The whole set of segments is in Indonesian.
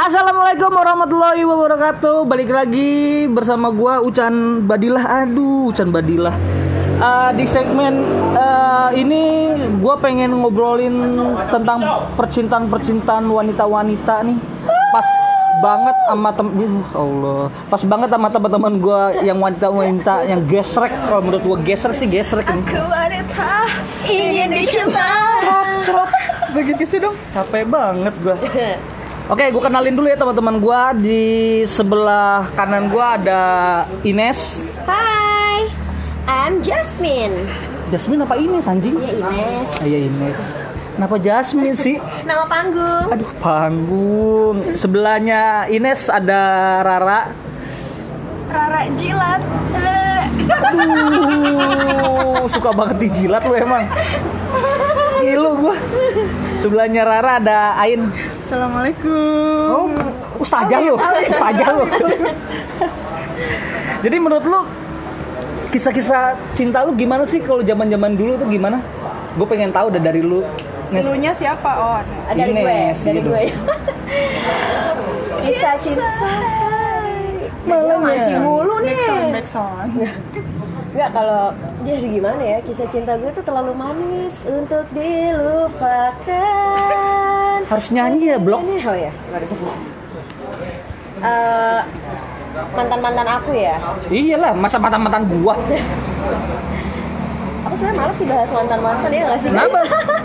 Assalamualaikum warahmatullahi wabarakatuh. Balik lagi bersama gua Ucan Badilah. Aduh, Ucan Badilah. Eh, di segmen eh, ini gua pengen ngobrolin tentang percintaan-percintaan wanita-wanita nih. Pas banget sama tem Ya Allah. Pas banget sama teman-teman gua yang wanita-wanita yang gesrek. Kalau menurut gua gesrek sih gesrek ini. Aku wanita ingin dicinta. Begitu sih dong. Capek banget gua. Oke, gue kenalin dulu ya teman-teman gue di sebelah kanan gue ada Ines. Hai, I'm Jasmine. Jasmine apa Ines anjing? Ya Ines. Ah, iya Ines. Kenapa Jasmine sih? Nama panggung. Aduh panggung. Sebelahnya Ines ada Rara. Rara jilat. Aduh, suka banget dijilat lu emang. Ngilu gue. Sebelahnya Rara ada Ain. Assalamualaikum. Oh, ustazah lu, ustazah lu. Jadi menurut lu kisah-kisah cinta lu gimana sih kalau zaman-zaman dulu tuh gimana? Gue pengen tahu deh dari lu. Nes. Dulunya siapa? Oh, Ah, dari gue, Ines, dari gitu. gue. Kisah cinta. Malamnya. mancing mulu nih. backsound. Enggak kalau dia gimana ya kisah cinta gue tuh terlalu manis untuk dilupakan. Harus nyanyi ya, Blok. Ini oh ya, sorry sorry. Eh, mantan-mantan aku ya. Iyalah, masa mantan-mantan gua. Aku sebenarnya males sih bahas mantan-mantan ya nggak sih? Kenapa?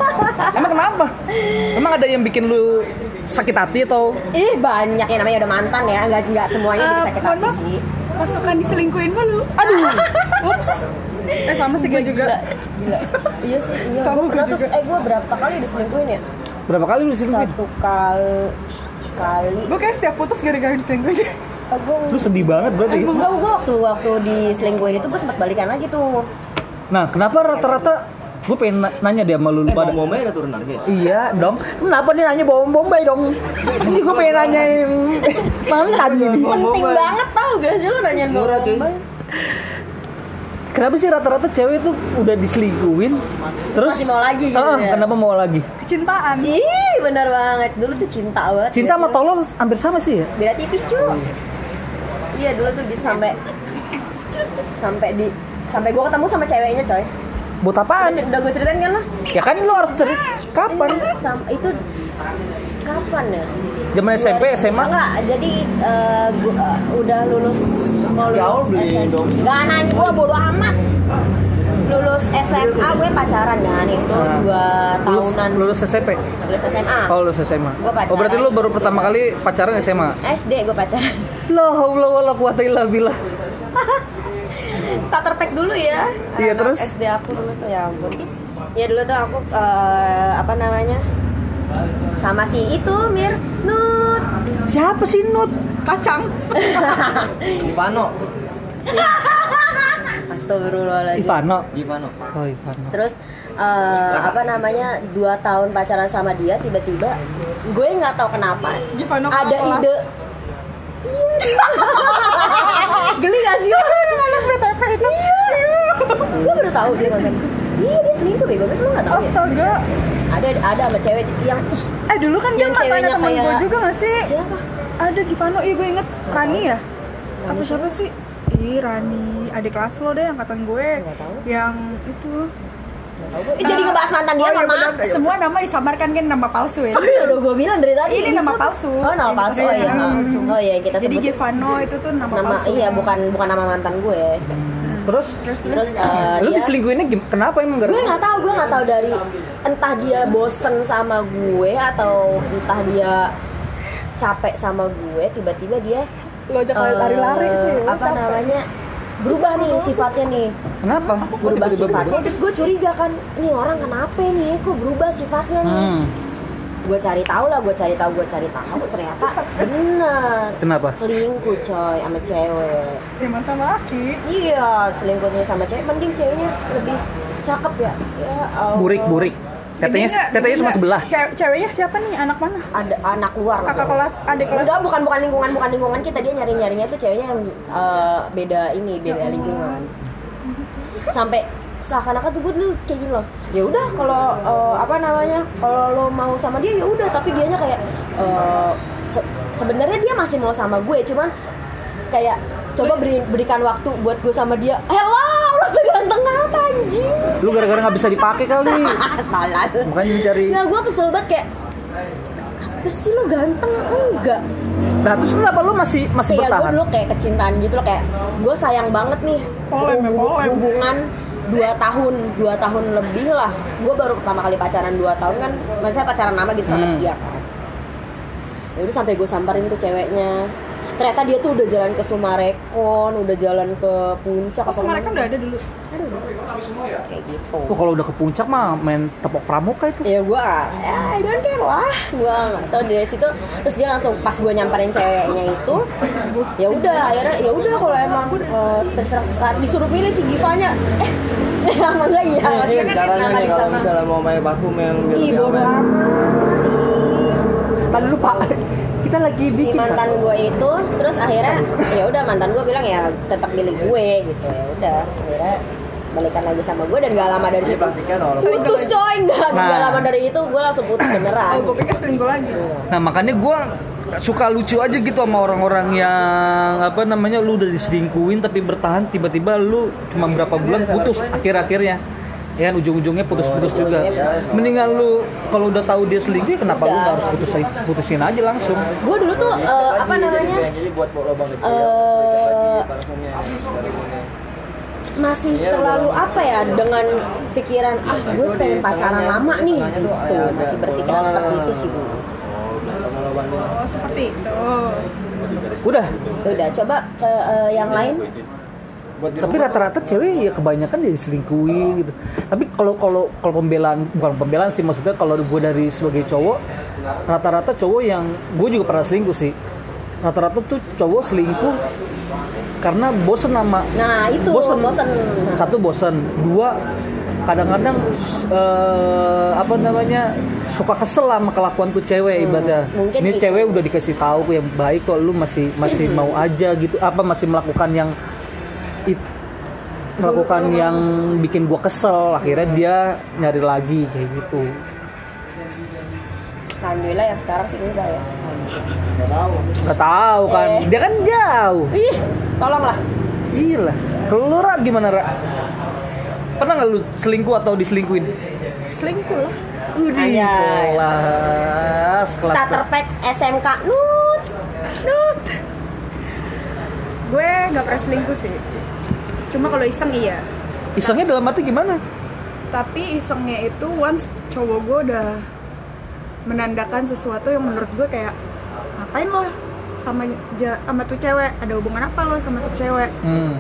Emang kenapa? Emang ada yang bikin lu sakit hati atau Ih banyak ya namanya udah mantan ya, nggak nggak semuanya Ah, bikin sakit hati sih. Pasukan diselingkuhin mulu. Aduh. Ups. Eh sama sih gue juga. Gila. Iya sih, iya. Sama Gue juga. eh gue berapa kali diselingkuhin ya? berapa kali lu selingkuhin? Satu kali, sekali. Gue kayak setiap putus gara-gara diselingkuhin. Eh, gue Lu sedih banget berarti. Enggak, gue waktu waktu diselingkuhin itu gue sempat balikan lagi tuh. Nah, kenapa rata-rata gue pengen na- nanya dia sama lu pada Bombay ada turun harga. Iya dong. Kenapa nih nanya bawang bombay dong? Ini gue pengen nanyain mantan ini. Penting banget tau gak sih lu nanyain gue Murah, cuy. Kenapa sih rata-rata cewek tuh udah diselingkuhin terus Masih mau lagi gitu Ah, ya? Kenapa mau lagi? Kecintaan. Ih bener banget, dulu tuh cinta banget Cinta sama Beda- tolol hampir sama sih ya. Beda tipis cu Iya dulu tuh gitu sampai Sampai di Sampai gue ketemu sama ceweknya coy Buat Udah, apaan? cer- udah gue ceritain kan lah Ya kan lu harus cerita kapan? Sam- Itu Kapan ya? Zaman SMP, SMA? Enggak, jadi eh, gua, eh, udah lulus mau lulus beli. Gak nanya gue bodo amat. Lulus SMA gue pacaran kan itu Nah. dua Lulus, tahunan. lulus SMP. Lulus SMA. Oh, lulus SMA. Gua pacaran. Oh, berarti lu baru pertama kali pacaran SMA. SD gue pacaran. La haula wala quwata illa billah. Starter pack dulu ya. Iya, terus? SD aku dulu tuh ya ampun. Ya dulu tuh aku eh, apa namanya? Sama si itu Mir Nut. Siapa sih Nut? Kacang. Ivano. Astagfirullahaladzim. Ivano. Ivano. Oh, Ivano. Terus eh, apa namanya dua tahun pacaran sama dia tiba-tiba gue nggak tahu kenapa Gimana ada kelas? ide Iya. geli gak sih lo Anak BTP itu. gue baru tahu dia selingkuh iya dia selingkuh bego lu nggak tahu ya? Ada ada sama cewek yang ih. Eh dulu kan dia mantannya temen gue kayak- juga gak sih? siapa? Ada Givano, iya gue inget. Rani ya? Rani Apa siapa sih? Ih Rani, adik kelas lo deh angkatan gue. Nggak tahu. Yang itu. Eh, jadi ngebahas mantan dia Oh, iya, mohon maaf. Benar. semua nama disamarkan kan? Nama palsu ya. Iya udah gue bilang dari tadi. Ini nama palsu. Oh nama palsu. oh iya Hmm. Oh iya kita Jadi sebut. Gevano itu tuh nama, nama palsu. iya bukan bukan nama mantan gue Terus? Terus eh, lu dia diselingkuhinnya gim- kenapa emang gue gara? nggak tahu gue nggak tahu dari entah dia bosen sama gue atau entah dia capek sama gue tiba-tiba dia Lo ajak eh, lari-lari sih apa namanya berubah nih sifatnya nih. Kenapa? berubah Tiba-tiba sifatnya. terus gue curiga kan nih orang kenapa nih? Kok berubah sifatnya nih? Hmm. Gue cari tahu lah gue cari tahu gue cari tahu ternyata bener Kenapa? selingkuh coy sama cewek Emang sama laki iya selingkuhnya sama cewek mending ceweknya lebih cakep ya ya Allah. Burik, burik. Tetenya, tetenya cuma sebelah. Cewe- Ceweknya siapa nih? Anak mana? ada anak luar Kakak kelas, adik kelas Enggak, bukan bukan lingkungan, bukan lingkungan kita. Dia nyari nyarinya tuh ceweknya yang eh, beda ini, beda Ya lingkungan. Sampai seakan-akan tuh gue dulu kayak gini loh. Ya udah kalau eh, apa namanya, kalau lo mau sama dia ya udah, tapi dianya kayak eh, se- sebenarnya dia masih mau sama gue cuman kayak coba beri, berikan waktu buat gue sama dia hello lu seganteng apa anjing Lu gara-gara nggak bisa dipakai kali. Talan. Makanya dicari. ya gue kesel banget kayak apa sih lu ganteng enggak Nah, terus kenapa lu masih masih kayak gue bertahan? dulu kayak kecintaan gitu loh kayak gue sayang banget nih Polem ya, Hubu- polem. hubungan dua tahun dua tahun lebih lah. Gue baru pertama kali pacaran dua tahun kan maksudnya pacaran lama gitu sama Hmm. dia. Kan ya udah sampai gue samperin tuh ceweknya ternyata dia tuh udah jalan ke Sumarekon udah jalan ke puncak mereka ke mana. udah ada dulu. Aduh, kayak gitu Tuh kalau udah ke puncak mah main tepok pramuka itu. ya gue ya I don't care lah gue nggak tahu dari situ terus dia langsung pas gue nyamperin ceweknya itu ya udah akhirnya ya udah kalau emang eh, terserah saat disuruh pilih si Givanya eh sama enggak iya Ini maksudnya kan caranya nih kalau misalnya mau main parfum yang biar ih lebih bodo aman. amat Ih. Tadi lupa. Kita lagi si bikin. mantan gue itu terus akhirnya ya udah mantan gue bilang ya tetap pilih gue gitu ya udah akhirnya balikan lagi sama gue dan gak lama dari situ putus coy nggak Nah. nggak lama dari itu gue langsung putus beneran Oh, gue pikir selingkuh lagi. Nah makanya gue suka lucu aja gitu sama orang-orang yang apa namanya lu udah diselingkuhin tapi bertahan tiba-tiba lu cuma berapa bulan putus akhir-akhirnya ya kan ujung-ujungnya putus-putus juga. mendingan lu kalau udah tahu dia selingkuh ya kenapa lu harus putusin putusin aja langsung? Gue dulu tuh eh, apa namanya? Parfumnya. masih terlalu apa ya dengan pikiran ah gue pengen pacaran lama nih gitu. masih berpikiran seperti itu sih bu. Dia. Oh, seperti itu. udah. Udah coba ke eh, yang lain Buat di tapi rata-rata cewek ya kebanyakan jadi selingkuhin gitu. Tapi kalau kalau kalau pembelaan bukan pembelaan sih maksudnya kalau gue dari sebagai cowok rata-rata cowok yang gue juga pernah selingkuh sih. Rata-rata tuh cowok selingkuh karena bosen sama nah itu bosen. bosen, satu bosen. Dua kadang-kadang eh, apa namanya suka kesel sama kelakuan tuh cewek ibaratnya. mungkin ini itu. cewek udah dikasih tahu yang baik kok lu masih masih mau aja gitu. Apa masih melakukan yang it- melakukan yang bikin gua kesel. Akhirnya dia nyari lagi kayak gitu. Alhamdulillah yang sekarang sih enggak ya. Nggak tahu. nggak tahu kan. Eh. dia kan jauh. Ih tolonglah. Iya lah kalau Ra gimana Ra? Pernah nggak lu selingkuh atau diselingkuhin? Selingkuh lah. Kelas kelas starter pack SMK nut. Nut. Gue gak pernah selingkuh sih. Cuma kalau iseng iya. isengnya dalam arti gimana? Tapi isengnya itu once cowok gue udah menandakan sesuatu yang menurut gue kayak ngapain lo sama ja- sama tuh cewek? Ada hubungan apa lo sama tuh cewek? Hmm.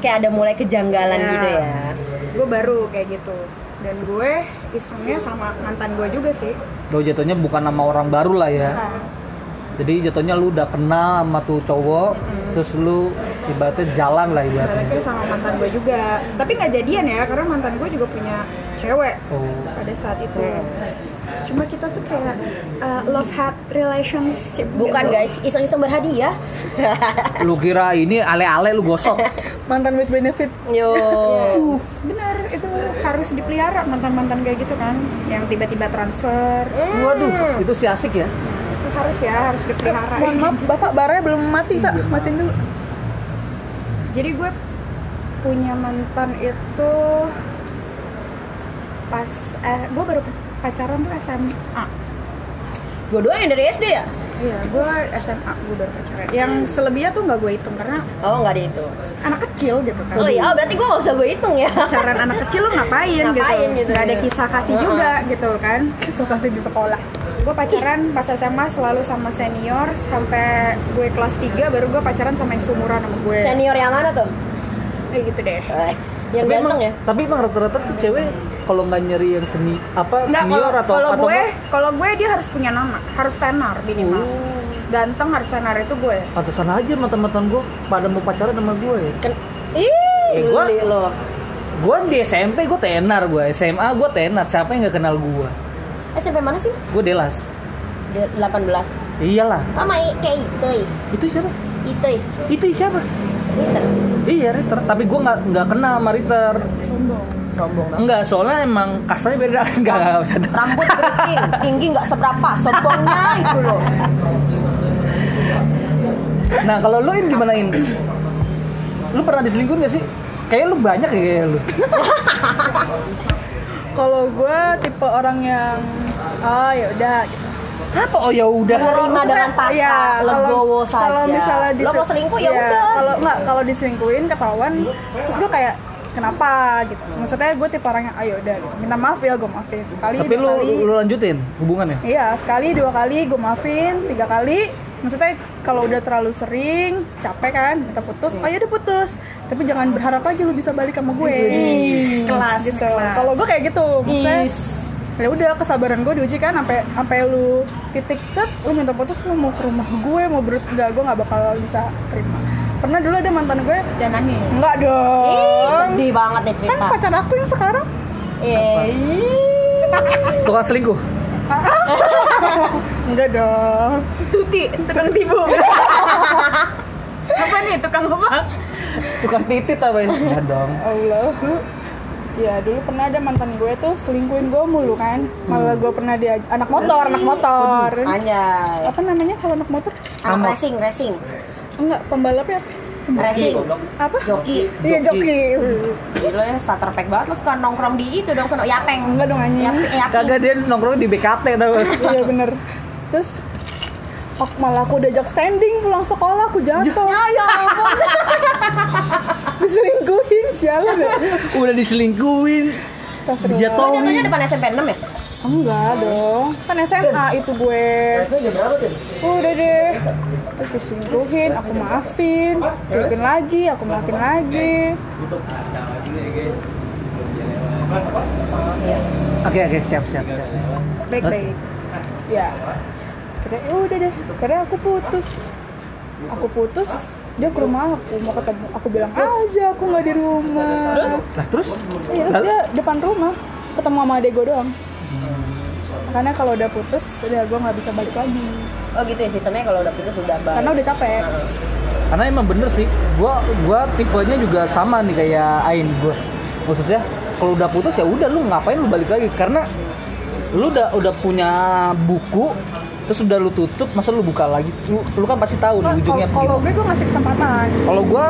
kayak ada mulai kejanggalan Ya. gitu ya. Gue baru kayak gitu. Dan gue isengnya sama mantan gue juga sih. Lo jatuhnya bukan nama orang baru lah ya. Nah, jadi jatuhnya lu udah kenal sama tuh cowok terus lu ibaratnya jalan lah ibaratnya. Balikin sama mantan gue juga. Tapi nggak jadian ya karena mantan gue juga punya cewek oh. pada saat itu. Cuma kita tuh kayak uh, love hate relationship bukan gitu. guys. Iseng-iseng berhadiah. Lu kira ini ale-ale lu gosok? Mantan with benefit. Yo. Yes, benar itu harus dipelihara mantan-mantan kayak gitu kan. Yang tiba-tiba transfer. Waduh itu si asik ya? Itu harus ya harus dipelihara. Mohon maaf, Bapak baranya belum mati, Pak. Matiin dulu. Jadi gue punya mantan itu pas eh gue baru pacaran tuh SMA dua-duanya dari SD ya? Iya gue SMA gue baru pacaran. Yang selebihnya tuh nggak gue hitung karena oh nggak itu anak kecil gitu kan. Oh iya oh, berarti gue nggak usah gue hitung ya. Pacaran anak kecil lo ngapain, Ngapain gitu, gitu Nggak ada ya. kisah kasih juga gitu kan. Kisah kasih di sekolah. Gue pacaran pas SMA selalu sama senior sampai gue kelas 3 baru gue pacaran sama yang seumuran sama gue. Senior yang mana tuh kayak gitu deh. Eh, yang tapi ganteng emang, ya? tapi emang rata-rata tuh cewek kalau nggak nyari yang seni apa Nggak, senior kalau atau kalau gue kalau gue dia harus punya nama harus tenar minimal. Oh. ganteng harus tenar itu gue. Pantesan aja mantan-mantan gue pada mau pacaran sama gue. Ya kan ih Eh, gua- geli lo gue di SMP gue tenar gue SMA gue tenar siapa yang nggak kenal gue SMP mana sih? Gue delas. Dia 18 iyalah. Sama kayak itu itu siapa? Itu itu siapa? Itu iya Ritter. Tapi gue nggak nggak kenal sama Ritter. Sombong. Sombong banget. Enggak soalnya emang kasarnya beda. Enggak enggak usah. rambut keriting tinggi nggak seberapa. Sombongnya itu loh. Nah kalau lu in gimana in? Lu pernah diselingkuhin gak sih? Kayaknya lu banyak ya kayak lu. Kalau gue tipe orang yang oh ya udah gitu. Apa? Oh ya udah. Menerima dengan pasrah, Iya, kalau- legowo saja. Kalau misalnya Lo mau selingkuh ya iya, udah. Kalau nggak kalau diselingkuhin ketahuan, terus gue kayak kenapa gitu. Maksudnya gue tipe orang yang ayo udah gitu. Minta maaf ya gue maafin sekali. Tapi dua lu kali. lu lanjutin hubungannya. Iya sekali dua kali gue maafin tiga kali. Maksudnya kalau udah terlalu sering capek kan minta putus, Hmm. oh ya udah putus. Tapi jangan berharap lagi lu bisa balik sama gue. Kelas, gitu. kelas. Kalau gue kayak gitu, maksudnya ya udah kesabaran gue diuji kan sampai sampai lu titik cet lu minta putus lu mau ke rumah gue mau berut enggak gue nggak bakal bisa terima pernah dulu ada mantan gue Jangan nangis. enggak Ih, dong sedih banget nih kan cerita. pacar aku yang sekarang Eh, Tukang selingkuh. enggak dong Tuti, tukang tipu. apa nih tukang apa? Tukang titit apa ini? Enggak dong. Allah ya dulu pernah ada mantan gue tuh selingkuhin gue mulu kan malah gue pernah dia anak motor anak motor anjay. apa namanya kalau anak motor Anak racing, racing. enggak pembalapnya apa Racing. apa Joki. iya joki Gila ya starter pack banget lo suka nongkrong di itu dong sono yapeng. enggak dong anjing yapi. Kagak dia nongkrong di BKT tau. iya bener terus aku malah aku diajak standing pulang sekolah aku jatuh Ya ya ampun. diselingkuhin sialan ya Udah diselingkuhin. Dijatuhin. jatuhnya depan SMP 6 ya? Enggak dong. Kan SMA itu gue. Udah deh. Terus diselingkuhin aku maafin. Selingkuhin lagi aku maafin lagi. Oke oke siap siap siap. baik baik. Ya. Kira ya udah deh. Karena aku putus. Aku putus dia ke rumah aku. Mau ketemu. Aku bilang aja aku nggak di rumah. Lah terus? Iya, terus dia depan rumah. Ketemu sama adek gue doang. Karena kalau udah putus, udah gue nggak bisa balik lagi. Oh gitu ya sistemnya kalau udah putus udah balik. Karena udah capek. Karena emang bener sih, gua gua tipenya juga sama nih kayak Ain gua. Maksudnya kalau udah putus ya udah lu ngapain lu balik lagi karena lu udah udah punya buku terus udah lu tutup masa lu buka lagi lu, lu kan pasti tahu nih ujungnya Kalau- gue gue ngasih kesempatan. Kalau gua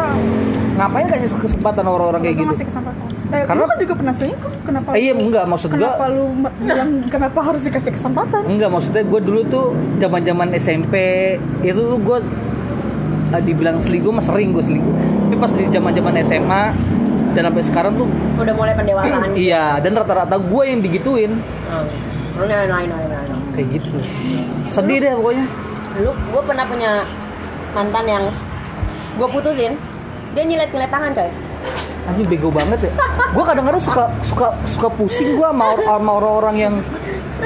ngapain kasih kesempatan orang-orang kayak Gue gitu? ngasih kesempatan. Eh, Karena- kan juga pernah selingkuh. Kenapa? Eh, iya, enggak, maksud gua- Kenapa lu ma- bilang kenapa harus dikasih kesempatan? Enggak maksudnya gue dulu tuh zaman zaman SMP itu tuh gue uh, dibilang selingkuh mah sering gue selingkuh. Tapi pas di zaman zaman SMA dan sampai sekarang tuh Udah mulai pendewasaan. gitu. iya dan rata-rata gue yang digituin Hmm. Nah, nah, nah, nah, nah. kayak gitu. Sedih deh pokoknya. Lu, gue pernah punya mantan yang gue putusin, dia nyilet-nyilet tangan coy. Anjing bego banget ya. Gue kadang-kadang suka suka suka pusing gue sama, or- sama orang-orang yang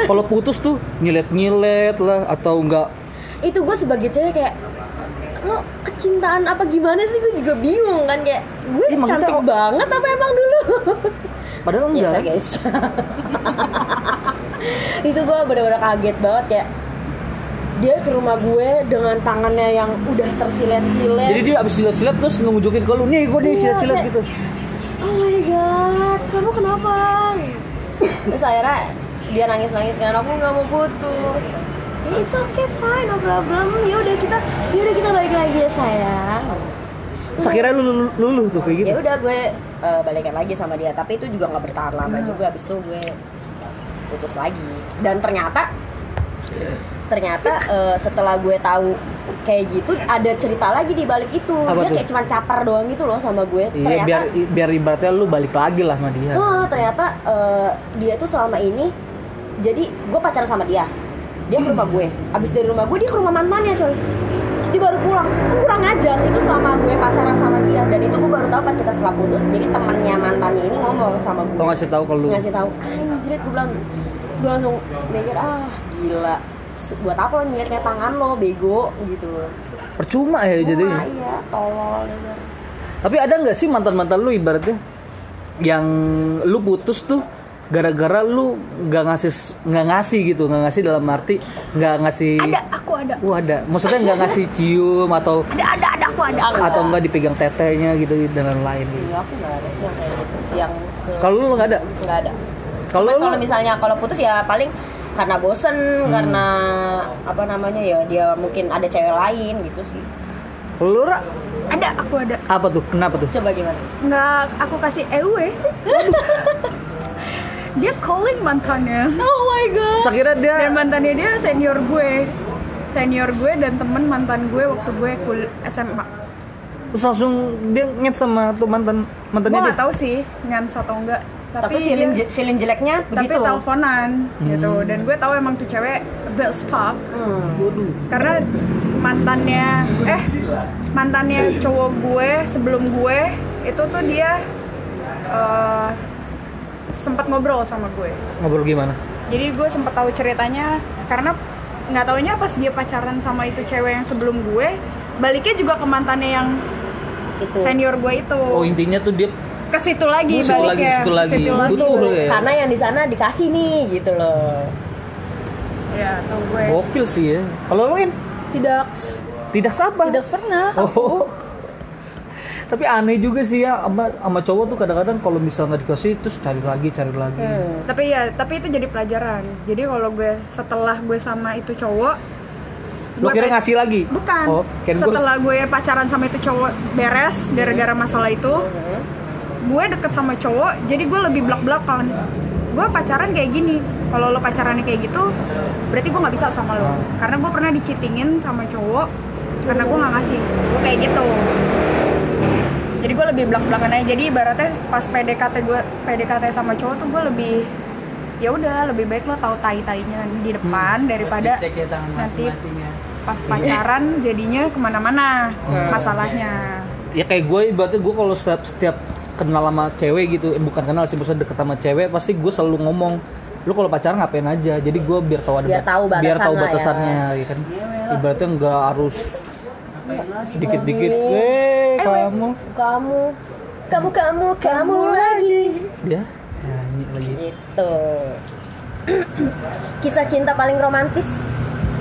kalau putus tuh nyilet-nyilet lah atau enggak Itu gue sebagai cewek kayak lo kecintaan apa gimana sih gue juga bingung kan kayak gue Iya, maksudnya cantik oh- banget apa emang dulu padahal Yes, enggak. guys. itu gue bener-bener kaget banget kayak dia ke rumah gue dengan tangannya yang udah tersilet-silet. Jadi dia abis silet-silet terus nunjukin ke lu nih gue nih Iya, silet-silet gitu. oh my god, kamu kenapa? Terus akhirnya dia nangis-nangis kan aku nggak mau putus. It's okay fine, no problem. Ya udah kita, ya udah kita balik lagi ya sayang. Terus akhirnya lu luluh, tuh kayak gitu. Ya udah gue eh, balikan lagi sama dia, tapi itu juga nggak bertahan lama Hmm. juga. Abis itu gue putus lagi. Dan ternyata, ternyata eh, setelah gue tahu kayak gitu ada cerita lagi di balik itu. Apa dia tuh? kayak cuma capar doang gitu loh sama gue. Iya ternyata biar biar ibaratnya lu balik lagi lah sama dia. Wah, ternyata eh, dia tuh selama ini jadi gue pacaran sama dia. Dia ke rumah gue. Abis dari rumah gue dia ke rumah mantannya, coy. Terus dia baru pulang. Kurang ajar. Itu selama gue pacaran sama dia dan itu gue baru tahu pas kita setelah putus. Jadi temannya mantannya ini ngomong sama gue. Kau ngasih tahu ke lu. Ngasih tahu. Anjir, gue bilang. Terus gue langsung mikir, ah gila. Buat apa lo nyeliatnya tangan lo, bego gitu. Percuma ya Cuma, jadi. iya, tolol. dasar. Tapi ada nggak sih mantan-mantan lu ibaratnya yang lu putus tuh gara-gara lu nggak ngasih nggak ngasih gitu nggak ngasih dalam arti nggak ngasih Ada, aku ada. Wah ada maksudnya nggak ngasih cium atau Ada, ada, ada, aku ada. atau nggak dipegang tetenya gitu dan lain-lain gitu. Enggak, aku nggak ada sih yang kayak gitu. Yang se... kalau lu nggak ada nggak ada. kalau kalau misalnya kalau putus ya paling karena bosen Hmm. karena apa namanya ya dia mungkin ada cewek lain gitu sih lu ada aku ada apa tuh? Kenapa tuh? Coba gimana? nggak aku kasih ewe dia calling mantannya Oh my god. Saya kira dia dan mantannya dia senior gue senior gue dan temen mantan gue waktu gue kul SMA terus langsung dia nget sama tuh mantan gue mantannya dia. nggak tahu sih ngans atau enggak Tapi, tapi, feeling dia- je- feeling jeleknya tapi begitu. teleponan gitu Hmm. dan gue tahu emang tuh cewek best pop Hmm. Karena mantannya eh mantannya cowok gue sebelum gue itu tuh dia eh, sempat ngobrol sama gue Ngobrol gimana? jadi gue sempat tahu ceritanya karena nggak taunya pas dia pacaran sama itu cewek yang sebelum gue baliknya juga ke mantannya yang Itu. senior gue itu Oh intinya tuh dia ke situ lagi Oh, situ lagi, baliknya situ lagi. Situ Butuh ya. Karena yang di sana dikasih nih gitu loh. ya tahu gue gokil sih ya. Kalau lu In? Tidak. tidak sabar. Tidak pernah. Oh. Tapi aneh juga sih ya sama, sama cowok tuh kadang-kadang kalau misalnya nggak dikasih terus cari lagi, cari lagi. Hmm. tapi ya tapi itu jadi pelajaran jadi kalau gue setelah gue sama itu cowok Lo gue kira ngasih lagi? bukan Oh, setelah gue pacaran sama itu cowok beres gara-gara masalah itu gue deket sama cowok jadi gue lebih belak belakan gue pacaran kayak gini. Kalau lo pacarannya kayak gitu berarti gue nggak bisa sama lo. Karena gue pernah dicitingin sama cowok karena gue nggak ngasih. Gue kayak gitu. Jadi gue lebih belak belakan aja. Jadi ibaratnya pas PDKT gue PDKT sama cowok tuh gue lebih ya udah lebih baik lo tahu tai tainya di depan daripada nanti pas pacaran jadinya ke mana-mana masalahnya. Ya kayak gue, berarti gue kalau setiap, setiap kenal sama cewek gitu, eh, bukan kenal sih, maksudnya deket sama cewek, pasti gue selalu ngomong, lu kalau pacaran ngapain aja, jadi gue biar tahu ada Biar tahu biar tahu batasan lah ya. batasannya, ya. kan. Ibaratnya nggak harus sedikit-dikit, eh kamu, Kamu, kamu, kamu, kamu lagi. dia nyanyi lagi. Itu. Kisah cinta paling romantis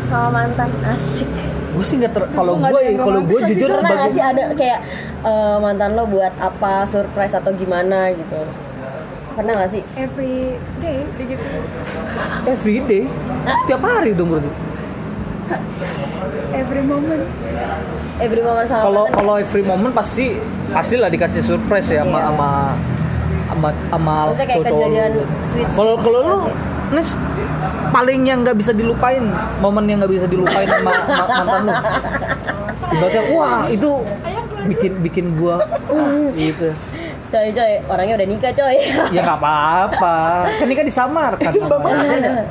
sama mantan asik. Gue sih nggak ter, kalau gue, yang kalau gue jujur Pernah sebagai sih ada kayak eh, mantan lo buat apa surprise atau gimana gitu? Pernah nggak sih? every day begitu every day, setiap hari dong berarti. every moment Every moment sama kalau kalau every moment pasti pasti lah dikasih surprise ya sama Iya. sama sama sama sweet kalau kalau lu sih? Next paling yang nggak bisa dilupain momen yang nggak bisa dilupain sama ma- mantan lu ibaratnya wah itu bikin bikin gua uh, gitu coy coy orangnya udah nikah coy. ya nggak apa-apa kan ini kan disamarkan namanya.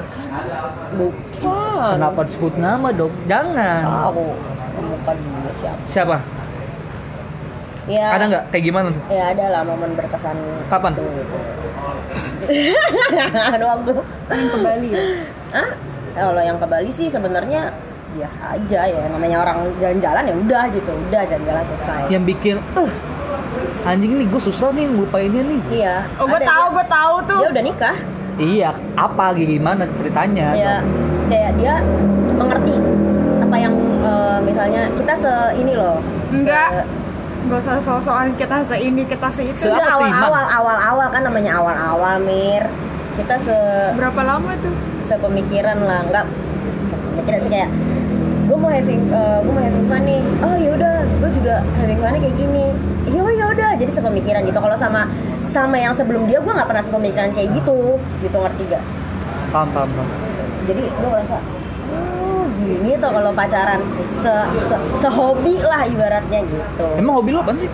Bukan. kenapa disebut nama dong jangan Aku bukan dia siapa. siapa Ya. ada nggak kayak gimana tuh Ya ada lah momen berkesan. Kapan? Tuh, gitu. Aduh aku. yang ke Bali ya Hah? Kalau yang ke Bali sih sebenarnya biasa aja ya. Namanya orang jalan-jalan ya udah gitu. Udah jalan-jalan selesai. yang bikin eh anjing nih gue susah nih ngelupainnya nih Iya. oh gue tahu gue tahu tuh Dia udah nikah. Iya, apa gimana ceritanya? Ya kayak dia mengerti apa yang eh, misalnya kita se ini loh. se- Enggak. Gak usah sok-sokan kita seini kita se itu Se- Enggak apa sih, awal-awal awal-awal kan namanya awal-awal Mir. Kita se berapa lama tuh sepemikiran lah nggak sepemikiran sih kayak gue mau having gue mau having fun nih. Oh yaudah gue juga having fun kayak gini. Ya ya udah jadi sepemikiran gitu. Kalau sama sama yang sebelum dia gue nggak pernah sepemikiran kayak gitu. Gitu ngerti gak Paham, paham, paham. jadi gue ngerasa gini tuh kalau pacaran se, se sehobi lah ibaratnya gitu Emang hobi lo apa sih?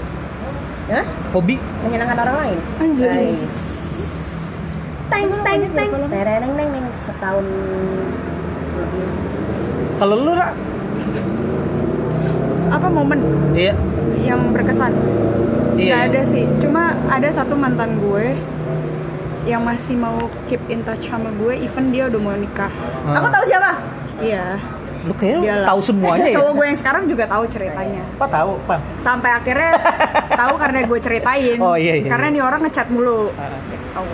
Hah? Hobi? menyenangkan orang lain Anjir. Nice. teng teng teng tereng teng teng setahun lebih Kalau lu, Ra? apa momen Iya. yang berkesan Iya. Gak ada sih cuma ada satu mantan gue yang masih mau keep in touch sama gue even dia udah mau nikah Ah. aku tahu siapa iya Lu kayaknya Dia lah. tahu semuanya ya? cowok gue yang sekarang juga tahu ceritanya Apa tahu, Pak? sampai akhirnya tahu karena gue ceritain Oh, iya, iya, karena iya. nih orang ngechat mulu gitu.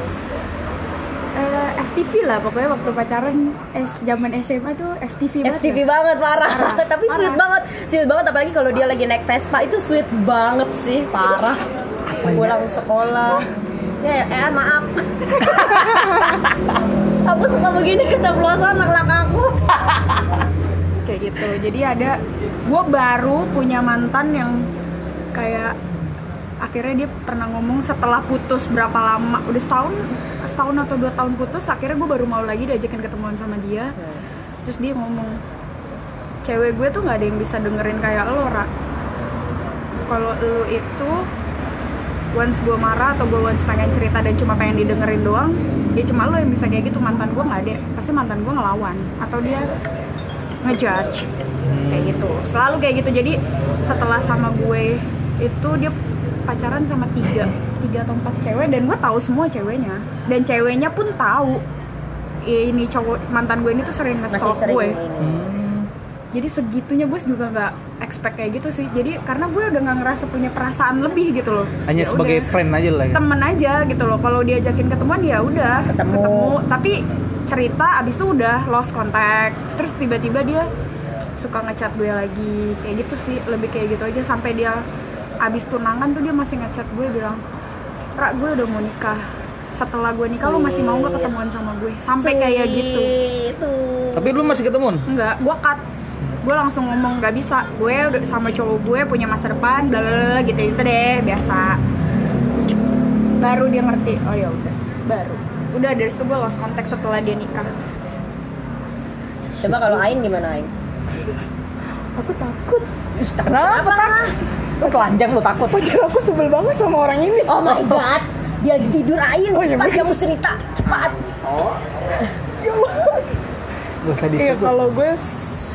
Eh, FTV lah pokoknya waktu pacaran eh zaman SMA tuh FTV banget FTV dah. banget parah, Parah. tapi sweet Parah. banget sweet banget apalagi kalau dia lagi naik Vespa itu sweet banget sih parah ya? pulang sekolah ya ya eh, maaf aku suka begini keceplosan lak-lak aku kayak gitu. Jadi ada gue baru punya mantan yang kayak akhirnya dia pernah ngomong setelah putus berapa lama udah setahun setahun atau dua tahun putus akhirnya gue baru mau lagi diajakin ketemuan sama dia. Terus dia ngomong cewek gue tuh nggak ada yang bisa dengerin kayak lo Ra. Kalau lo itu once gue marah atau gue once pengen cerita dan cuma pengen didengerin doang ya cuma lo yang bisa kayak gitu. Mantan gue nggak ada pasti mantan gue ngelawan. Atau dia ngejudge. Kayak gitu. Selalu kayak gitu. Jadi setelah sama gue itu dia pacaran sama tiga tiga atau empat cewek dan gue tahu semua ceweknya. Dan ceweknya pun tahu "Eh, ini cowok mantan gue ini tuh sering nge-stalk gue. ini. Jadi segitunya gue juga nggak expect kayak gitu sih. Jadi karena gue udah nggak ngerasa punya perasaan lebih gitu loh. Hanya Ya sebagai udah. friend aja lah ya. temen aja gitu loh. Kalau diajakin ketemuan ya udah Ketemu. tapi cerita abis itu udah lost contact. Terus tiba-tiba dia suka ngechat gue lagi. Kayak gitu sih lebih kayak gitu aja. Sampai dia abis tunangan tuh dia masih ngechat gue bilang Ra gue udah mau nikah. Setelah gue nikah lo masih mau nggak ketemuan sama gue? Sampai kayak gitu. Itu. Tapi lu masih ketemuan? Enggak, gue cut. Gue langsung ngomong nggak bisa. Gue udah sama cowok gue punya masa depan bla bla bla, gitu gitu deh biasa. Baru dia ngerti oh ya udah. Baru udah dari situ gue lost contact setelah dia nikah. Coba kalau Ain gimana Ain? aku takut. Kenapa? Lu telanjang lu takut. pacar aku sebel banget sama orang ini. Oh my god, dia lagi tidur Ain, Oh, iya, cepat kamu cerita, cepat. Ya Allah. Gak usah Iya kalau gue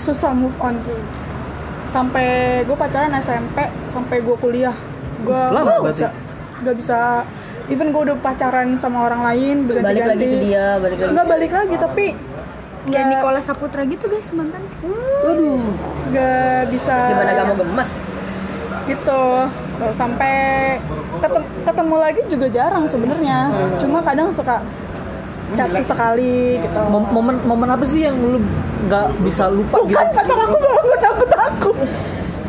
susah move on sih. Sampai gue pacaran SMP sampai gue kuliah. Gue nggak bisa nggak bisa even gue udah pacaran sama orang lain Balik berganti-ganti lagi ke dia, balik lagi. nggak balik lagi tapi kayak nggak Nicola Saputra gitu guys mantan Aduh. nggak bisa Gimana kamu gemes? gitu Tuh, sampai ketemu, ketemu lagi juga jarang sebenarnya cuma kadang suka chat sesekali gitu Mom- Momen momen apa sih yang lu nggak bisa lupa tuh gitu? kan pacar aku bangun aku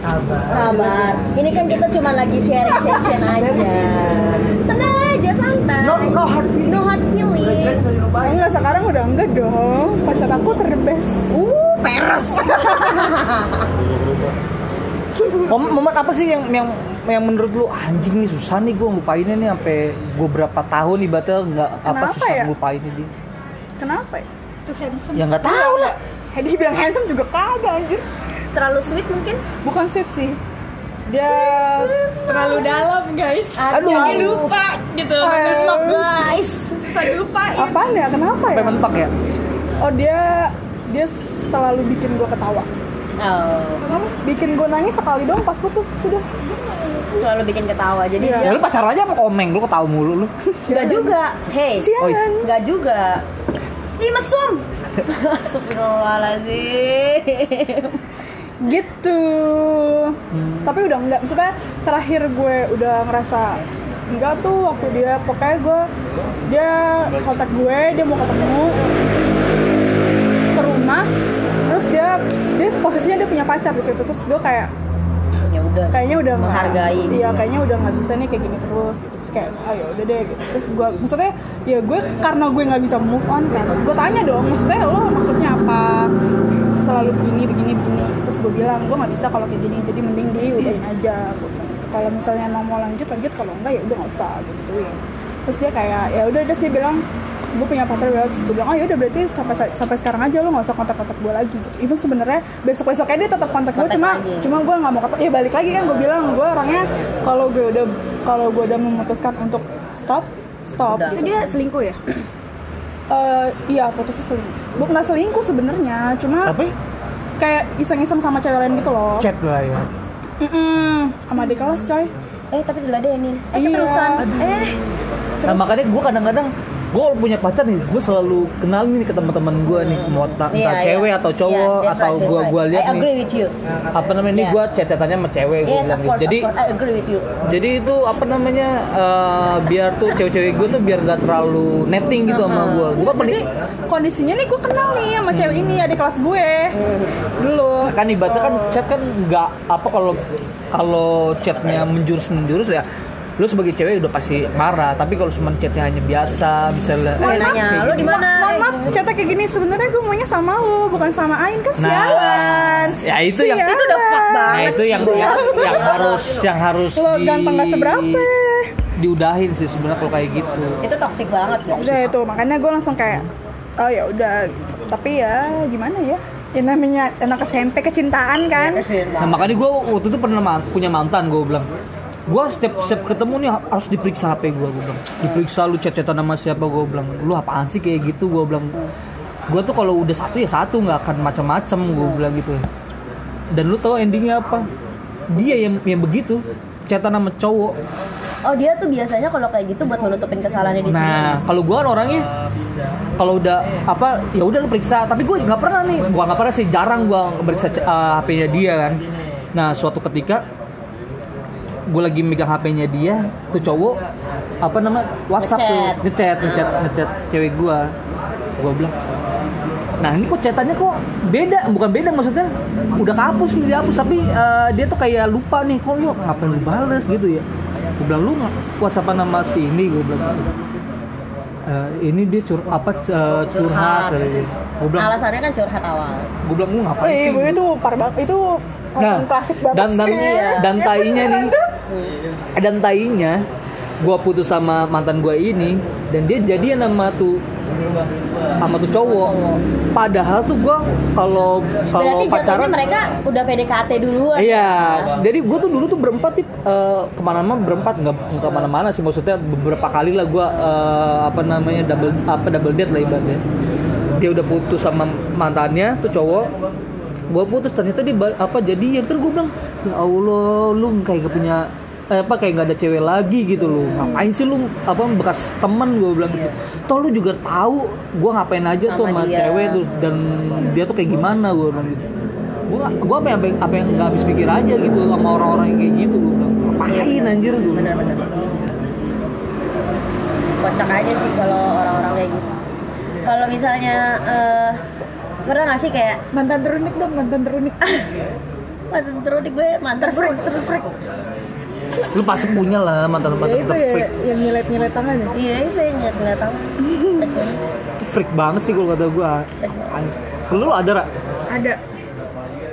takut Sabar. Ini kan kita cuma lagi sharing session aja. Tenang aja, santai. No, no hard feeling. No hard feelings. Oh, enggak sekarang udah enggak dong pacar aku terbes Uh, peres. Momen, momen apa sih yang yang yang menurut lu anjing nih susah nih gue ngelupainnya nih sampai gue berapa tahun ibaratnya nggak apa susah ya? ngelupainnya dia. kenapa ya tuh handsome Ya nggak tahu lah. Dia bilang handsome juga kagak anjir Terlalu sweet mungkin? bukan sweet sih dia terlalu dalam guys Aduh. jadi lupa gitu iya. Look guys. susah dilupain apaan ya kenapa Sampai ya mentok ya. oh dia dia selalu bikin gua ketawa Oh, bikin gua nangis sekali dong pas putus sudah selalu bikin ketawa. Jadi. Ya dia lu pacaran aja sama komeng lu ketawa mulu lu. Enggak juga. Hey, sialan enggak juga. Ih, mesum. Astagfirullahaladzim. Gitu. Tapi udah enggak maksudnya terakhir gue udah ngerasa enggak tuh waktu dia pokoknya gue dia kontak gue dia mau ketemu ke rumah terus dia dia posisinya dia punya pacar di situ terus gue kayak Ya udah. kayaknya udah Menghargai. iya kayaknya udah nggak bisa nih kayak gini terus gitu terus kayak oh ya udah deh gitu terus gue maksudnya ya gue karena gue nggak bisa move on kan gue tanya dong maksudnya lo maksudnya apa selalu begini begini begini terus gue bilang gue nggak bisa kalau kayak gini jadi mending diudahin aja gitu. kalau misalnya emang mau lanjut lanjut kalau enggak ya udah nggak usah gituin terus dia kayak ya udah terus dia bilang gue punya pacar ya terus gue bilang oh ya udah berarti sampai sampai sekarang aja lo nggak usah kontak kontak gue lagi gitu even sebenarnya besok besoknya dia tetap kontak gue Kontak cuma lagi. cuma gue nggak mau ketemu ya balik lagi kan gue bilang gue orangnya kalau gue udah kalau gue udah memutuskan untuk stop stop Udah. gitu dia selingkuh ya Eh, iya putusnya selingkuh nggak selingkuh sebenarnya cuma Tapi kayak iseng-iseng sama cewek lain gitu loh chat lah ya. Mm-mm, sama adik kelas coy Eh, tapi diladenin. Eh, Iya. keterusan. Eh, Nah makanya gue kadang-kadang gue punya pacar nih, gue selalu kenalin nih ke teman-teman gue nih, mau ta- Iya, entah iya. cewek atau cowok Iya, that's atau right, that's gue right. gue lihat I agree nih with you. apa namanya ini Iya. gue chat-chatannya sama cewek gue Yes, bilang gitu. course, Jadi. I agree with you. jadi itu apa namanya eh, biar tuh cewek-cewek gue tuh biar nggak terlalu netting gitu sama gue. Gue kan jadi kondisinya nih gue kenal nih sama cewek ini adik kelas gue dulu kan ibaratnya kan chat kan nggak apa kalau kalau chatnya menjurus menjurus ya lu sebagai cewek udah pasti marah tapi kalau cuma chatnya hanya biasa misalnya eh, nanya, gini. di mana? Mohon maaf cerita kayak gini sebenarnya gue maunya sama lo bukan sama Ain kan Nah, sialan ya itu yang Sialan. Itu udah fuck Nah banget itu yang yang, yang harus yang harus lo ganteng gak seberapa diudahin sih sebenarnya kalau kayak gitu. Itu toxic banget ya udah itu makanya gue langsung kayak oh ya udah tapi ya gimana ya ya namanya anak SMP kecintaan kan Nah makanya gue waktu itu pernah man- punya mantan gue bilang gue setiap setiap ketemu nih harus diperiksa HP gue gue bilang. Diperiksa lu chat chatan sama siapa gue bilang lu apaan sih? Kayak gitu gue bilang. Gue tuh kalau udah satu ya satu nggak akan macam-macam gue bilang gitu. Dan lu tahu endingnya apa? Dia yang yang begitu chatan sama cowok. Oh dia tuh biasanya kalau kayak gitu buat menutupin kesalahannya di sini. Nah, kalau gua kan orangnya kalau udah apa ya udah lu periksa, tapi gue nggak pernah nih, bukan nggak pernah sih, jarang gua periksa uh, HP-nya dia kan. Nah, suatu ketika gue lagi megang HP-nya dia, tuh cowok apa nama WhatsApp tuh ngechat ngechat ngechat cewek gua. Gua bilang, Nah ini kok chatannya kok beda, bukan beda maksudnya udah kehapus nih dihapus tapi eh, dia tuh kayak lupa nih kok lu ngapain lu bales gitu ya. Gue bilang lu WhatsApp nama si ini gue bilang. "Eh, ini dia cur apa eh, curhat Curhat. Gue bilang, Alasannya kan curhat awal gue bilang lu ngapain iya sih? itu par banget itu Nah, konten klasik banget dan dan sih dan tainya nih, dan tainya, gue putus sama mantan gue ini, dan dia jadian sama tuh sama tuh cowok. Padahal tuh gue kalau kalau pacaran, mereka udah PDKT duluan iya. ya? Jadi gue tuh dulu tuh berempat tip eh, ke mana-mana berempat nggak ke mana-mana sih maksudnya beberapa kali lah gue eh, apa namanya double apa double date lah ibaratnya. Dia udah putus sama mantannya tuh cowok gue putus ternyata dia apa jadi ya kan gue bilang ya allah lu kayak gak punya eh, apa kayak gak ada cewek lagi gitu lu. Ngapain sih lu apa bekas temen gue bilang gitu. Toh lu juga tahu gue ngapain aja tuh Sama sama dia. cewek tuh dan dia tuh kayak gimana gue bilang gitu. Gue gue apa yang apa yang nggak habis pikir aja gitu sama orang-orang yang kayak gitu gue bilang. Ngapain anjir gue Bener-bener Kocak aja sih kalau orang-orang kayak gitu. Kalau misalnya eh Pernah gak sih kayak mantan terunik dong mantan terunik. Mantan terunik gue Mantan freak Freak. Lu pasti punya lah mantan ya mantan itu ya freak. yang nyilet nyilet tangan ya? Iya itu yang nyet ngeliat tangan. Freak banget. freak banget sih kalau kata gue lu ada Ra? ada.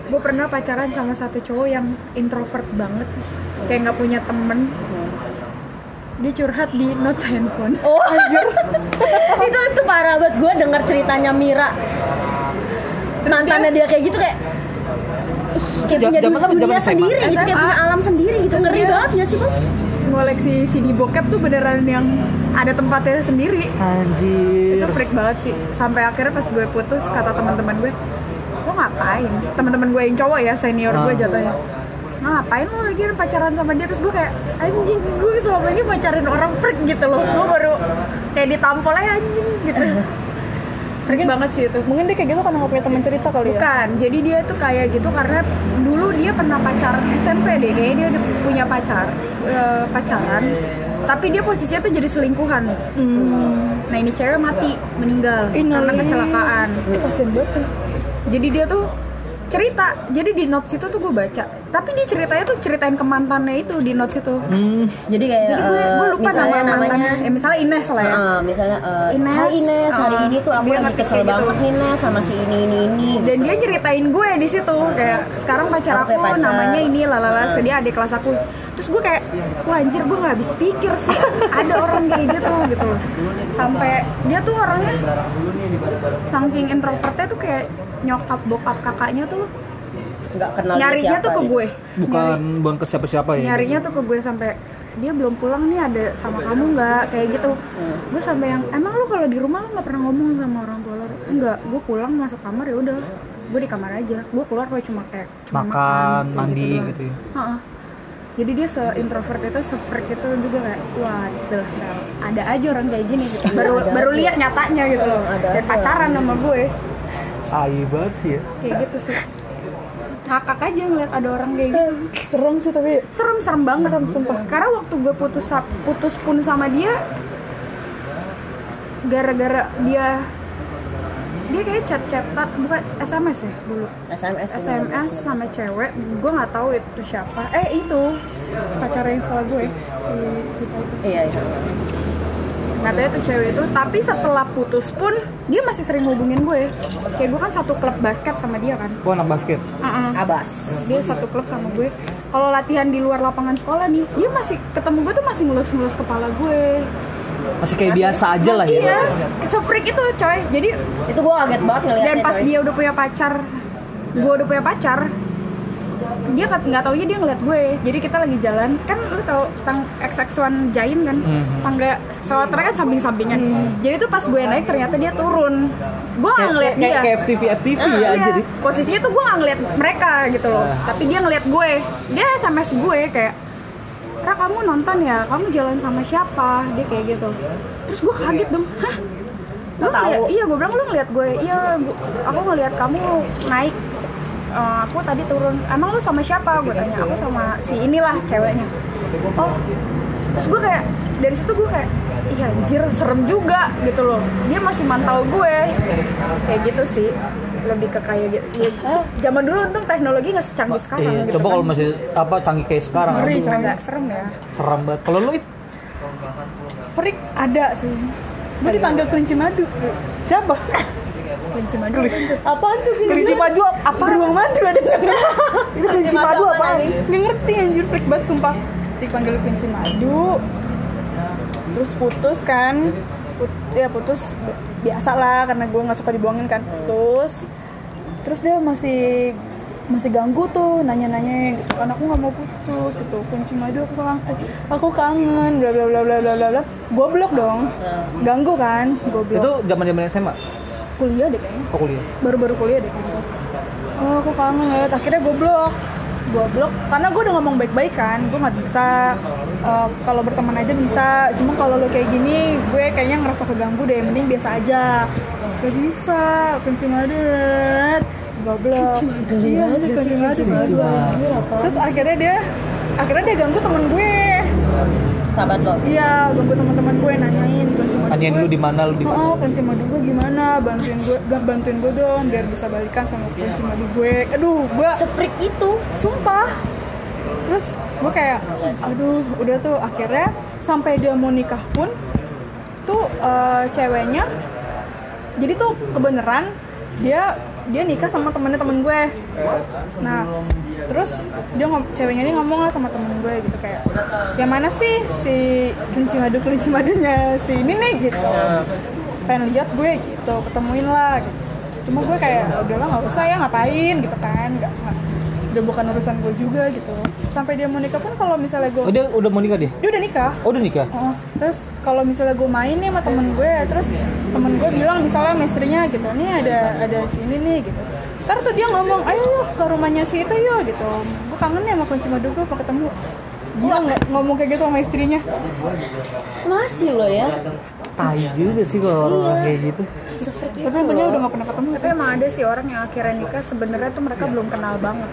Gue pernah pacaran sama satu cowok yang introvert banget. Kayak nggak punya temen. Dia curhat di notes handphone. Oh anjir. Itu itu parah banget. Gue denger ceritanya Mira Mantannya dia kayak gitu kayak ih, Kayak punya dunia SMA? sendiri gitu Kayak punya alam sendiri gitu. Ngeri banget gak sih bos? ngoleksi CD bokep tuh beneran yang ada tempatnya sendiri. Anjir. Itu freak banget sih. Sampai akhirnya pas gue putus kata teman-teman gue lo ngapain? Teman-teman gue yang cowok ya senior gue Ah. jatuhnya. "Lo ngapain? Lo lagi pacaran sama dia? Terus gue kayak anjing gue selama ini pacarin orang freak gitu loh. Gue baru kayak ditampol aja anjing gitu freak banget sih itu mungkin dia kayak gitu karena nggak punya teman cerita kali ya Bukan, jadi dia tuh kayak gitu karena dulu dia pernah pacaran SMP deh, kayaknya dia udah punya pacar, eh, pacaran. Tapi dia posisinya tuh jadi selingkuhan. hmm. Nah ini cewek mati, meninggal karena Innalillahi. kecelakaan. Ih, kasian banget tuh. Jadi dia tuh cerita, jadi di notes itu tuh gue baca. Tapi dia ceritanya tuh ceritain ke mantannya itu di notes itu. hmm. Jadi kayak Jadi gue, eh, gue lupa misalnya nama namanya mantannya. Eh, misalnya Ines lah ya. eh, misalnya eh, Ines. Hai Ines, hari Ah, ini tuh aku lagi kesel gitu. banget nih Nes sama si ini ini ini. dan dia ceritain gue di situ kayak sekarang pacar Aku aku, pacar. namanya ini lalala dia adik kelas aku terus gue kayak wah anjir gue nggak habis pikir sih. Ada orang kayak gitu gitu loh. Sampai dia tuh orangnya saking introvertnya tuh kayak nyokap bokap kakaknya tuh nggak kenal dia nyarinya siapa tuh ke dia. gue. Bukan bukan ke siapa-siapa ya nyarinya tuh ke gue sampai dia belum pulang nih ada sama kamu nggak? Kayak gitu. Gue sampai yang emang lu kalau di rumah lu nggak pernah ngomong sama orang tua lu? Enggak gue pulang masuk kamar ya udah. Gue di kamar aja. Gue keluar kayak cuma kayak cuma makan kayak mandi doang. gitu ya? Ha-ha. Jadi dia se introvert itu se freak itu juga kayak wah the hell? Ada aja orang kayak gini gitu. Baru Ada baru lihat nyatanya gitu loh. Ada dan pacaran sama gue. Tai banget sih ya. Kayak gitu sih. Ngakak aja ngeliat ada orang kayak gitu. Serem sih tapi serem serem banget. Sumpah. Karena waktu gue putus putus pun sama dia gara-gara dia dia kayak chat-chatan bukan SMS ya dulu? SMS dulu. SMS sama cewek gue nggak tahu itu siapa. Eh itu pacar yang setelah gue si si itu iya iya. Nggak tahu itu cewek itu tapi setelah putus pun dia masih sering hubungin gue. Kayak gue kan satu klub basket sama dia kan. Gua anak basket. Uh-uh. abas. Dia satu klub sama gue. Kalau latihan di luar lapangan sekolah nih dia masih ketemu gue tuh masih ngelus-ngelus kepala gue Masih kayak biasa aja lah ya. iya se-freak itu coy jadi itu gue kaget banget ngeliatnya dan pas coy. dia udah punya pacar gue udah punya pacar dia kat- nggak taunya dia ngeliat gue jadi kita lagi jalan kan lu tau tang XX1 Giant kan Hmm. tangga sewaternya kan samping-sampingan jadi tuh pas gue naik ternyata dia turun gue nggak Kayak, ngeliat kayak, dia kayak FTV FTV Ah, ya iya. jadi. posisinya tuh gue nggak ngeliat mereka gitu loh tapi dia ngeliat gue dia sms gue kayak Ra kamu nonton ya? Kamu jalan sama siapa? Dia kayak gitu. Terus gue kaget dong. Hah? Lu ngeliat, iya gue bilang lu ngeliat gue? Iya gua- aku ngeliat kamu naik Eh, aku tadi turun. Emang lu sama siapa? Gue tanya. Aku sama si inilah ceweknya. Oh. Terus gue kayak dari situ gue kayak iya anjir serem juga gitu loh. Dia masih mantau gue. Kayak gitu sih lebih ke kayak gitu. Ya, zaman dulu untung teknologi nggak secanggih sekarang Iya, gitu coba kan. kalau masih apa canggih kayak sekarang. ngeri nggak serem ya. Seram banget. Kalau lu freak ada sih. Gue dipanggil kelinci madu. Siapa? kelinci madu Apaan tuh? Kelinci maju apa? beruang madu ada Itu kelinci madu apa? nggak ngerti anjir. Freak banget sumpah. Dipanggil kelinci madu. Terus putus kan Put- ya putus bi- biasa lah karena gue nggak suka dibuangin kan. Putus terus dia masih masih ganggu tuh nanya-nanya gitu kan aku nggak mau putus gitu. Kunci madu aku kangen eh, aku kangen bla bla bla bla bla bla. Bla gue blok dong ganggu kan? Gue blok Itu zaman zaman SMA. kuliah deh kayaknya. Oh kuliah. baru-baru kuliah deh kalau oh aku kangen akhirnya gue blok gue blok karena gue udah ngomong baik-baik kan. Gue nggak bisa eh, kalau berteman aja bisa. Cuma kalau lo kayak gini gue kayaknya ngerasa keganggu deh. Mending biasa aja. Gak bisa. Kunci madet gue blok iya kunci madet terus akhirnya dia akhirnya dia ganggu temen gue. Sahabat lo? Iya ganggu teman-teman gue nanyain kunci madu Tanyain gue. lu di mana lu di mana. Oh, kunci madu gue gimana? Bantuin gue, gak bantuin gue dong biar bisa balikan sama kunci madu gue. Aduh, gue seprik itu. Sumpah. Terus gue kayak, aduh, udah tuh akhirnya sampai dia mau nikah pun tuh eh, ceweknya. Jadi tuh kebenaran dia dia nikah sama temennya temen gue. Nah, terus dia ngom ceweknya ini ngomong lah sama temen gue gitu kayak, yang mana sih si kelinci madu kelinci madunya si ini nih gitu. Pengen lihat gue gitu, ketemuin lah. Gitu. Cuma gue kayak udahlah nggak usah ya ngapain gitu kan, nggak- udah bukan urusan gue juga gitu. Sampai dia mau nikah pun kalau misalnya gue Oh dia udah mau nikah dia? dia udah nikah Oh udah nikah? Oh, terus kalau misalnya gue main nih sama temen gue, terus temen gue bilang misalnya istrinya gitu, nih ada ada sini nih gitu. Ntar tuh dia ngomong, ayo yuk ke rumahnya si itu yuk gitu. Gue kangen nih sama kunci madu gue, mau ketemu. Gila nggak ngomong kayak gitu sama istrinya. masih lo ya Tai juga sih kalau orang kayak gitu. Tapi itu untungnya loh. udah gak pernah ketemu tapi emang ada sih orang yang akhirnya nikah sebenarnya tuh mereka belum kenal banget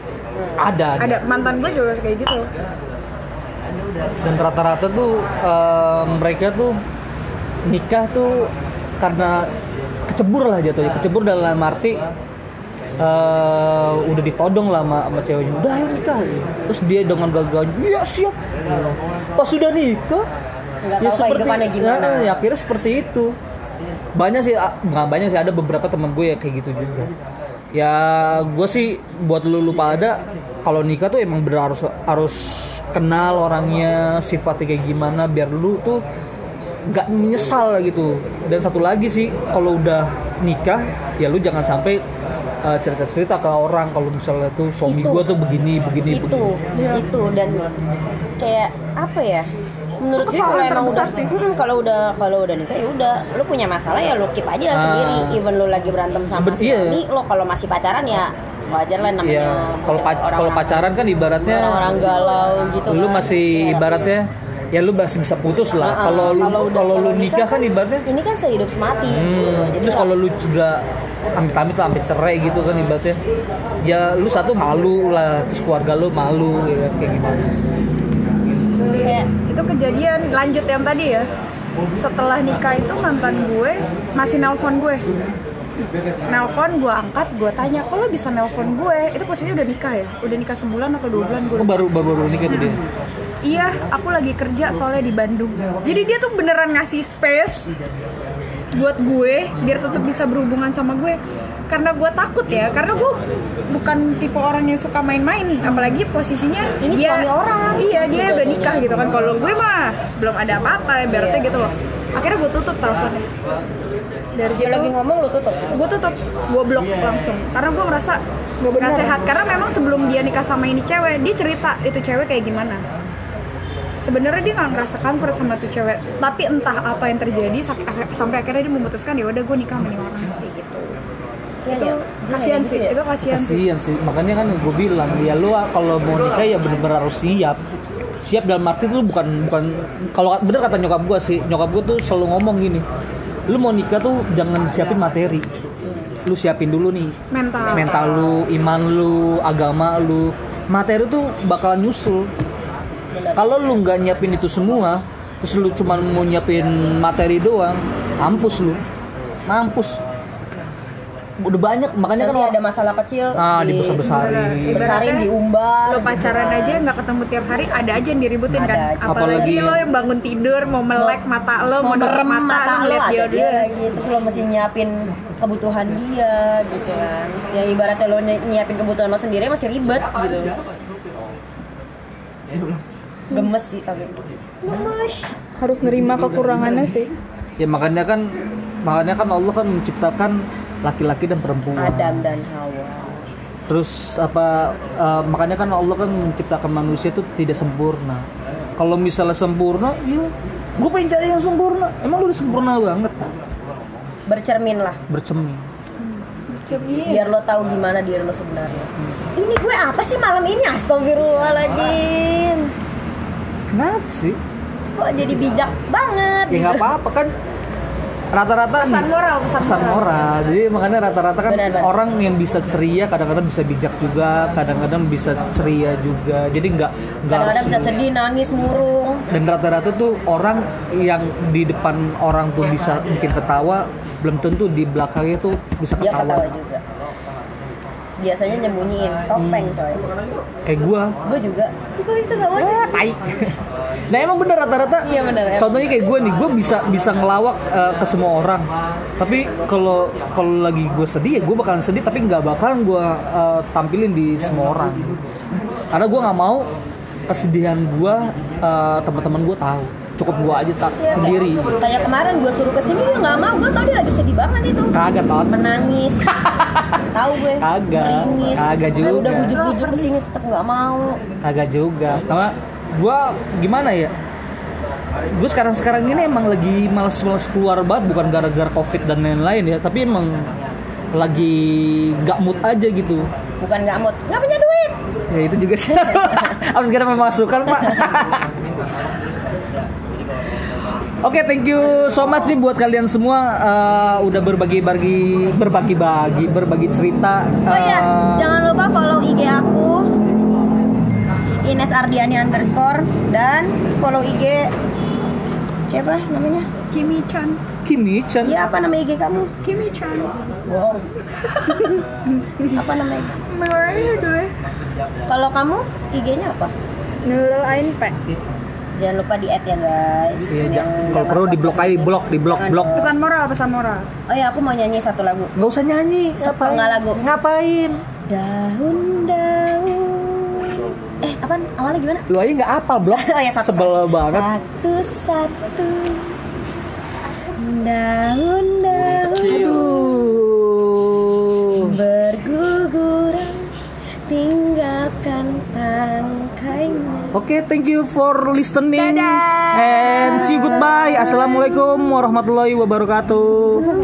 Ada, ada. ada mantan gue juga kayak gitu Dan rata-rata tuh eh, mereka tuh nikah tuh karena kecebur lah jatuhnya. Kecebur dalam arti eh, udah ditodong lah sama, sama ceweknya. Udah ayo nikah. Terus dia dengan gagahnya, iya siap. Pas sudah nikah, Nggak tahu kehidupannya gimana. Ya, ya akhirnya seperti itu. Banyak sih, ah, nggak banyak sih ada beberapa teman gue yang kayak gitu juga. Ya gue sih buat lu lupa ada kalau nikah tuh emang bener harus harus kenal orangnya sifatnya kayak gimana biar lu tuh nggak menyesal gitu dan satu lagi sih kalau udah nikah ya lu jangan sampai uh, cerita-cerita ke orang kalau misalnya tuh suami gue tuh begini begini itu begini. itu dan kayak apa ya menurut gue kalau emang udah terbesar sih. Mm, kalau udah kalau udah nikah ya udah lu punya masalah ya lu keep aja Ah. sendiri even lu lagi berantem sama Seben- iya. suami lo kalau masih pacaran ya wajar lah namanya Iya, kalau pacaran kan ibaratnya orang-orang galau gitu lu kan. masih Iya. Ya lu masih bisa putus lah. Nah, Kalau lu kalau lu nikah kan ibaratnya ini kan sehidup semati gitu. Hmm, jadi terus kalau lu juga amit-amit lah sampai cerai gitu kan ibaratnya. Ya lu satu malu lah terus keluarga lu malu ya kayak gimana? Kayak itu kejadian lanjut yang tadi ya. Setelah nikah itu mantan gue masih nelpon gue. Nelpon gue angkat gue tanya kok lo bisa nelpon gue? Itu posisinya udah nikah ya? Udah nikah sebulan atau dua bulan gue? Oh, baru baru baru nikah tuh dia. Iya aku lagi kerja soalnya di Bandung. Jadi dia tuh beneran ngasih space buat gue biar tetap bisa berhubungan sama gue. Karena gue takut ya karena gue bukan tipe orang yang suka main-main. Apalagi posisinya Ini dia suami orang. iya dia udah nikah gitu kan. Kalau gue mah belum ada apa-apa ibaratnya Iya. gitu loh. Akhirnya gue tutup teleponnya. Dari Dia situ lagi ngomong lu tutup. gue tutup. Gue blok langsung. Karena gue ngerasa Nggak gak sehat. Karena memang sebelum dia nikah sama ini cewek dia cerita itu cewek kayak gimana sebenarnya dia nggak ngerasa comfort sama tuh cewek. Tapi entah apa yang terjadi sampai akhirnya dia memutuskan ya udah gue nikah sama orang kayak gitu. Kasian itu ya. kasihan gitu sih ya? itu kasihan sih. Kasian sih, makanya kan gue bilang ya lu kalau mau nikah ya bener-bener harus siap. Siap dalam arti tuh bukan bukan kalau bener kata nyokap gue sih, nyokap gue tuh selalu ngomong gini, lu mau nikah tuh jangan siapin materi, lu siapin dulu nih. Mental. Mental lu, iman lu, agama lu, materi tuh bakalan nyusul. Kalau lu nggak nyiapin itu semua, terus lu cuma mau nyiapin materi doang, mampus lu, mampus. Udah banyak, makanya Nanti kan ada masalah kecil. ah di- dibesar-besarin. Besarin diumbar. lo pacaran aja nggak ketemu tiap hari ada aja yang diributin Ada kan aja. apalagi, Apalagi- lo yang bangun tidur mau melek mata lo mau, merem mata, mata lo ada dia dia lagi terus lo mesti nyiapin kebutuhan dia gitu kan ya ibaratnya lo ny- nyiapin kebutuhan lo sendiri masih ribet gitu gemes sih tapi. Gemes. Harus nerima kekurangannya sih. Ya makanya kan makanya kan Allah kan menciptakan laki-laki dan perempuan. Adam dan Hawa. Terus apa eh, makanya kan Allah kan menciptakan manusia itu tidak sempurna. Kalau misalnya sempurna, ya gue pengen cari yang sempurna. Emang lu udah sempurna banget? Bercermin lah. Bercermin. biar lo tahu gimana diri lo sebenarnya. Ini gue apa sih malam ini? Astagfirullahaladzim Kenapa sih? kok jadi bijak banget Ya nggak gitu. apa-apa kan rata-rata pesan moral pesan, pesan moral. Jadi makanya rata-rata kan Benar, benar. orang yang bisa ceria kadang-kadang bisa bijak juga, kadang-kadang bisa ceria juga. Jadi nggak nggak kadang-kadang bisa sedih nangis murung dan rata-rata tuh orang yang di depan orang tuh bisa bikin ketawa belum tentu di belakangnya tuh bisa dia ketawa, ketawa juga biasanya nyembunyiin. Topeng coy. Kayak gua. Gue juga. Kok itu sama sih? Tai. Nah emang bener rata-rata. Iya, bener, contohnya kayak gue nih gue bisa bisa ngelawak eh, ke semua orang. Tapi kalau kalau lagi gue sedih ya gue bakalan sedih tapi nggak bakalan gue eh, tampilin di semua orang. Karena gue nggak mau kesedihan gue eh, teman-teman gue tahu cukup gue aja tak Iya, sendiri. Kayak- kayak kemarin gue suruh ke sini dia nggak mau. Gue tau dia lagi sedih banget itu. Kagak tot menangis. Tahu gue. Kagak, meringis. Kagak Gue udah juga. bujuk-bujuk ke sini tetap nggak mau. Kagak juga. Karena gue gimana ya? Gue sekarang sekarang ini emang lagi males-males keluar banget. Bukan gara-gara covid dan lain-lain ya tapi emang lagi gak mood aja gitu. Bukan nggak mood. Nggak punya duit. Ya itu juga sih. Harus segera memasukkan pak Oke, thank you so much nih buat kalian semua. Uh, udah berbagi-bagi, berbagi-bagi, berbagi cerita. oh iya Uh, jangan lupa follow IG aku. Ines Ardiani underscore. Dan follow IG siapa namanya? Kimi Chan. Kimi Chan. iya apa nama IG kamu? Kimi Chan. Wow. Apa namanya Mariah dulu kalau kamu IG-nya apa? Nurul Ain P jangan lupa di add ya guys Iya, Yang kalau perlu di blok aja, di blok, di blok, blok. pesan moral pesan moral oh ya aku mau nyanyi satu lagu Nggak usah nyanyi, Siapa nggak lagu? Ngapain? daun-daun eh apa awalnya gimana Lu aja nggak apal blok. Oh ya, satu, Sebel satu. banget. Satu-satu Daun-daun Aduh. Oke, thank you for listening. Dadah. And see you goodbye. Assalamualaikum warahmatullahi wabarakatuh.